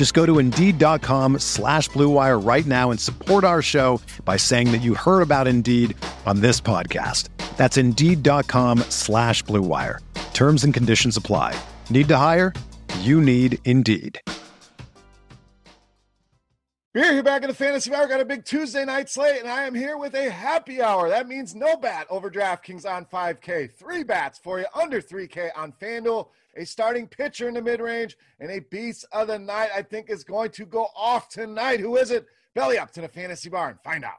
Just go to Indeed.com slash BlueWire right now and support our show by saying that you heard about Indeed on this podcast. That's Indeed.com slash BlueWire. Terms and conditions apply. Need to hire? You need Indeed. We're here back in the Fantasy Hour. Got a big Tuesday night slate, and I am here with a happy hour. That means no bat over DraftKings on 5K. Three bats for you under 3K on FanDuel. A starting pitcher in the mid range and a beast of the night, I think, is going to go off tonight. Who is it? Belly up to the Fantasy Barn. Find out.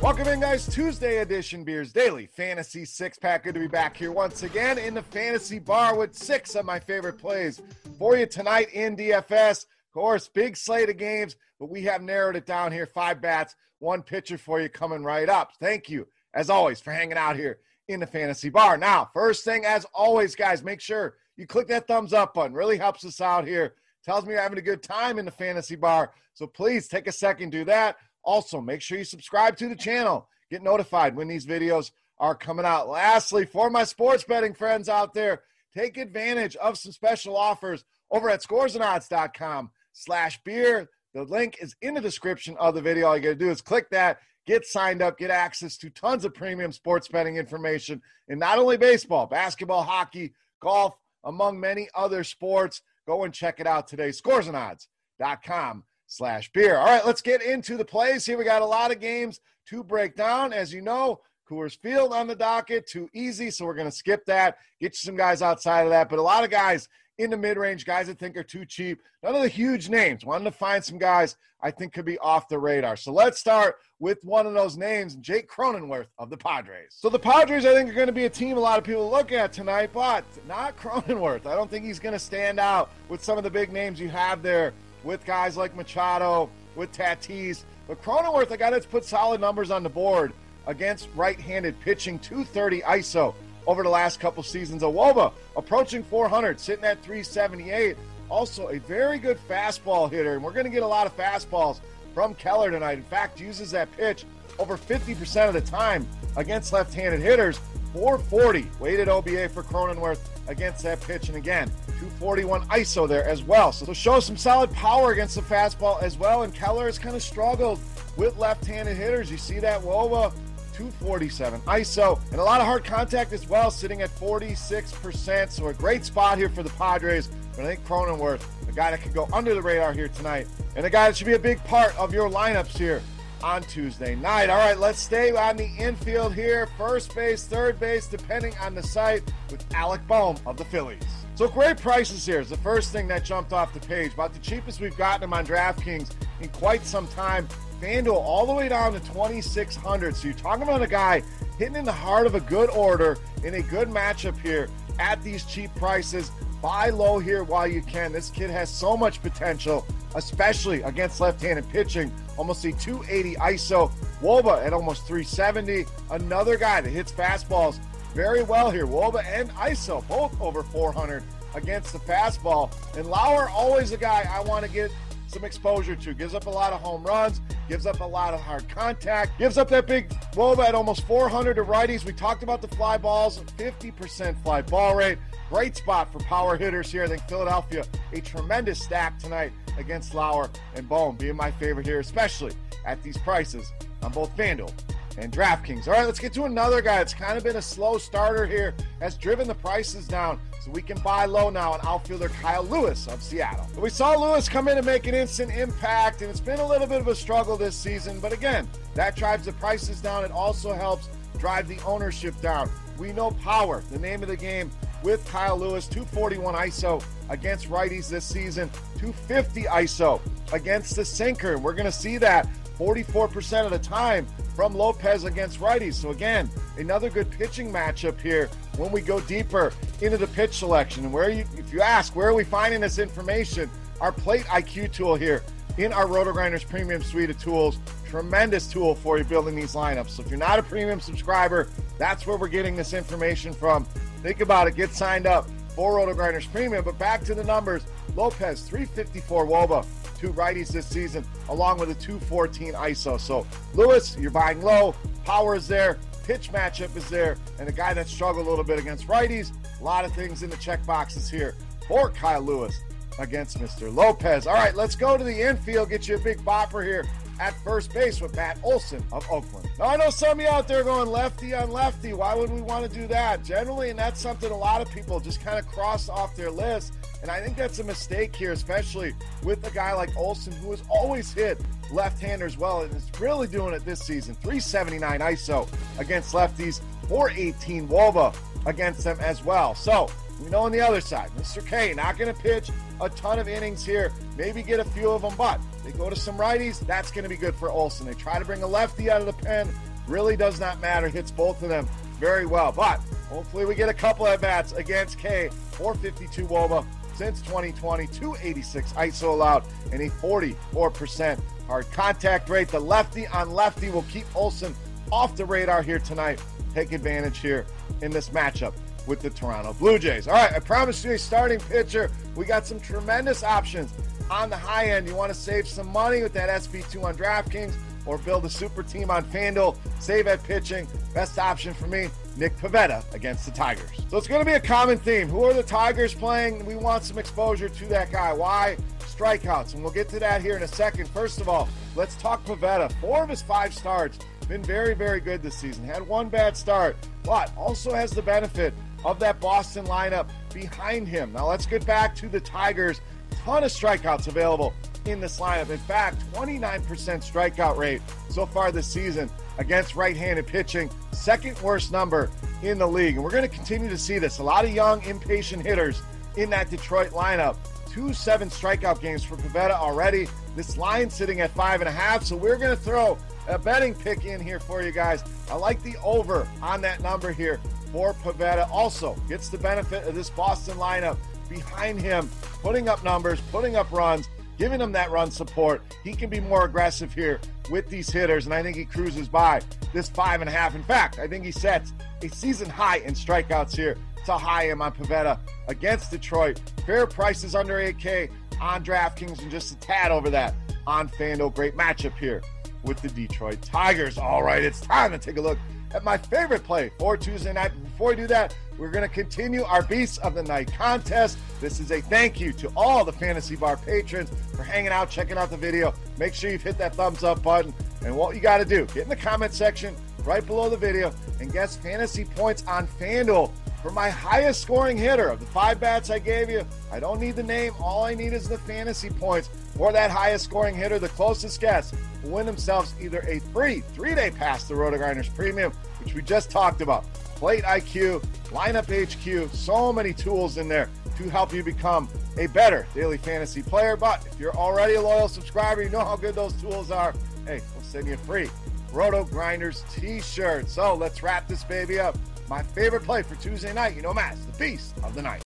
Welcome in, guys. Tuesday edition Beers Daily Fantasy Six Pack. Good to be back here once again in the Fantasy Bar with six of my favorite plays for you tonight in DFS. Of course, big slate of games, but we have narrowed it down here. Five bats, one pitcher for you coming right up. Thank you, as always, for hanging out here in the Fantasy Bar. Now, first thing, as always, guys, make sure you click that thumbs up button. Really helps us out here. Tells me you're having a good time in the Fantasy Bar. So please take a second, do that. Also, make sure you subscribe to the channel. Get notified when these videos are coming out. Lastly, for my sports betting friends out there, take advantage of some special offers over at scoresandodds.com slash beer. The link is in the description of the video. All you got to do is click that, get signed up, get access to tons of premium sports betting information in not only baseball, basketball, hockey, golf, among many other sports. Go and check it out today. Scoresandodds.com slash beer. All right, let's get into the plays here. We got a lot of games to break down. As you know, Coors Field on the docket, too easy, so we're going to skip that. Get you some guys outside of that, but a lot of guys in the mid range, guys I think are too cheap. None of the huge names. Wanted to find some guys I think could be off the radar. So let's start with one of those names, Jake Cronenworth of the Padres. So the Padres, I think, are going to be a team a lot of people look at tonight, but not Cronenworth. I don't think he's going to stand out with some of the big names you have there with guys like Machado, with Tatis. But Cronenworth, a guy that's put solid numbers on the board against right-handed pitching, 230 ISO over the last couple seasons. Awoba approaching 400, sitting at 378. Also, a very good fastball hitter, and we're going to get a lot of fastballs from Keller tonight. In fact, uses that pitch over 50% of the time against left-handed hitters. 440 weighted OBA for Cronenworth against that pitch, and again, 241 ISO there as well. So show some solid power against the fastball as well. And Keller has kind of struggled with left-handed hitters. You see that Woba 247 ISO and a lot of hard contact as well, sitting at 46%. So a great spot here for the Padres. But I think Cronenworth, a guy that could go under the radar here tonight, and a guy that should be a big part of your lineups here on Tuesday night. All right, let's stay on the infield here. First base, third base, depending on the site, with Alec Bohm of the Phillies. So great prices here is the first thing that jumped off the page. About the cheapest we've gotten him on DraftKings in quite some time. FanDuel all the way down to 2600 So you're talking about a guy hitting in the heart of a good order in a good matchup here at these cheap prices. Buy low here while you can. This kid has so much potential, especially against left-handed pitching. Almost a 280 ISO. Woba at almost 370. Another guy that hits fastballs very well here. Woba and ISO both over 400 against the fastball. And Lauer, always a guy I want to get some exposure to. Gives up a lot of home runs, gives up a lot of hard contact, gives up that big Woba at almost 400 to righties. We talked about the fly balls, 50% fly ball rate. Great spot for power hitters here. I think Philadelphia, a tremendous stack tonight against Lauer and Bohm, being my favorite here, especially at these prices on both FanDuel and DraftKings. All right, let's get to another guy. It's kind of been a slow starter here, has driven the prices down. So we can buy low now on outfielder Kyle Lewis of Seattle. We saw Lewis come in and make an instant impact, and it's been a little bit of a struggle this season. But again, that drives the prices down. It also helps drive the ownership down. We know power, the name of the game with Kyle Lewis, 241 ISO against righties this season, 250 ISO against the sinker. And we're going to see that 44% of the time from Lopez against righties. So, again, another good pitching matchup here when we go deeper into the pitch selection. And where you, if you ask, where are we finding this information? Our plate IQ tool here in our RotoGrinders premium suite of tools. Tremendous tool for you building these lineups. So, if you're not a premium subscriber, that's where we're getting this information from. Think about it, get signed up for RotoGrinders Premium. But back to the numbers Lopez, 354 Woba, two righties this season, along with a 214 ISO. So, Lewis, you're buying low, power is there, pitch matchup is there, and a guy that struggled a little bit against righties. A lot of things in the check boxes here for Kyle Lewis against Mr. Lopez. All right, let's go to the infield, get you a big bopper here at first base with Matt Olson of Oakland. Now, I know some of you out there going lefty on lefty. Why would we want to do that? Generally, and that's something a lot of people just kind of cross off their list. And I think that's a mistake here, especially with a guy like Olson, who has always hit left-handers well and is really doing it this season. 379 ISO against lefties, 418 Woba against them as well. So we know on the other side, Mr. Kay not going to pitch a ton of innings here, maybe get a few of them, but they go to some righties, that's going to be good for Olson. They try to bring a lefty out of the pen, really does not matter, hits both of them very well. But hopefully we get a couple at bats against Kay, 452 Woba since 2020, 286 ISO allowed, and a 44% hard contact rate. The lefty on lefty will keep Olson off the radar here tonight. Take advantage here in this matchup with the Toronto Blue Jays. All right, I promised you a starting pitcher. We got some tremendous options on the high end. You want to save some money with that SP2 on DraftKings or build a super team on FanDuel, save at pitching. Best option for me, Nick Pivetta against the Tigers. So it's going to be a common theme. Who are the Tigers playing? We want some exposure to that guy. Why? Strikeouts. And we'll get to that here in a second. First of all, let's talk Pivetta. Four of his five starts been very, very good this season. Had one bad start, but also has the benefit of that Boston lineup behind him. Now let's get back to the Tigers. Ton of strikeouts available in this lineup. In fact, 29% strikeout rate so far this season against right handed pitching, second worst number in the league. And we're going to continue to see this. A lot of young, impatient hitters in that Detroit lineup. Two seven strikeout games for Pivetta already. This line sitting at five and a half. So we're going to throw a betting pick in here for you guys. I like the over on that number here for Pivetta. Also gets the benefit of this Boston lineup behind him, putting up numbers, putting up runs, giving him that run support. He can be more aggressive here with these hitters, and I think he cruises by this five and a half. In fact, I think he sets a season high in strikeouts here. A high am on Pivetta against Detroit. Fair prices under 8K on DraftKings and just a tad over that on FanDuel. Great matchup here with the Detroit Tigers. All right, it's time to take a look at my favorite play for Tuesday night. Before we do that, we're going to continue our Beasts of the Night contest. This is a thank you to all the Fantasy Bar patrons for hanging out, checking out the video. Make sure you've hit that thumbs up button. And what you got to do, get in the comment section right below the video and guess fantasy points on FanDuel for my highest scoring hitter of the five bats I gave you. I don't need the name. All I need is the fantasy points for that highest scoring hitter. The closest guess win themselves either a free three day pass to RotoGrinders Premium, which we just talked about, Plate IQ, Lineup HQ, so many tools in there to help you become a better daily fantasy player. But if you're already a loyal subscriber, you know how good those tools are. Hey, we'll send you a free RotoGrinders t shirt. So let's wrap this baby up. My favorite play for Tuesday night, you know, Matt, the beast of the night.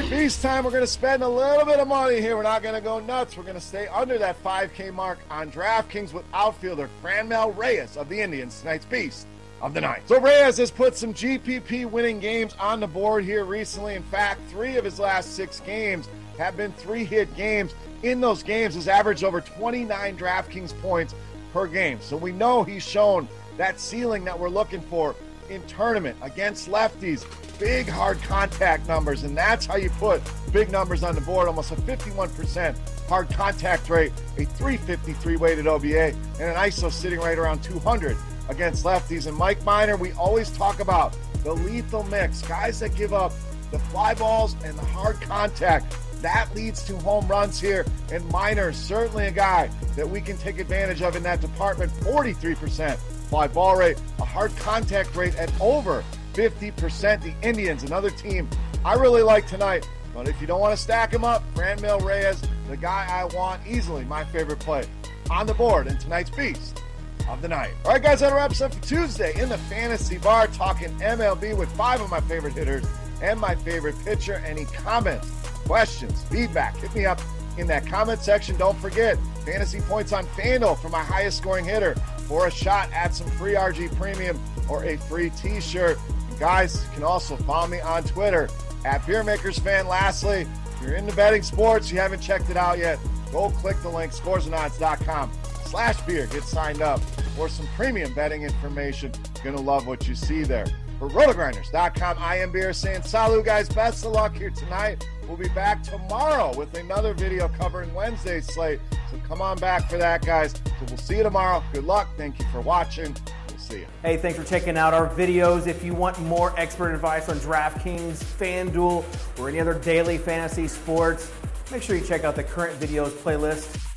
Right, Beast time. We're going to spend a little bit of money here. We're not going to go nuts. We're going to stay under that 5K mark on DraftKings with outfielder Franmil Reyes of the Indians, tonight's Beast of the night. So Reyes has put some GPP winning games on the board here recently. In fact, three of his last six games have been three hit games. In those games, has averaged over 29 DraftKings points per game. So we know he's shown that ceiling that we're looking for in tournament against lefties. Big hard contact numbers, and that's how you put big numbers on the board. Almost a 51% hard contact rate, a 353 weighted OBA, and an ISO sitting right around 200 against lefties. And Mike Minor, we always talk about the lethal mix guys that give up the fly balls and the hard contact. That leads to home runs here. And Minor, certainly a guy that we can take advantage of in that department. 43% rate, a hard contact rate at over 50%. The Indians, another team I really like tonight. But if you don't want to stack him up, Franmil Reyes, the guy I want easily, my favorite play on the board in tonight's Beast of the Night. All right, guys, that wraps up for Tuesday in the Fantasy Bar, talking MLB with five of my favorite hitters and my favorite pitcher. Any comments, questions, feedback, hit me up in that comment section. Don't forget, fantasy points on FanDuel for my highest scoring hitter for a shot at some free RG Premium or a free t shirt. Guys, can also follow me on Twitter at BeerMakersFan. Lastly, if you're into betting sports, you haven't checked it out yet, go click the link, scoresandodds.com slash beer. Get signed up for some premium betting information. You're going to love what you see there. For rotogrinders.com, I am Beer saying salut, guys. Best of luck here tonight. We'll be back tomorrow with another video covering Wednesday's slate. So come on back for that, guys. So we'll see you tomorrow. Good luck. Thank you for watching. We'll see you. Hey, thanks for checking out our videos. If you want more expert advice on DraftKings, FanDuel, or any other daily fantasy sports, make sure you check out the current videos playlist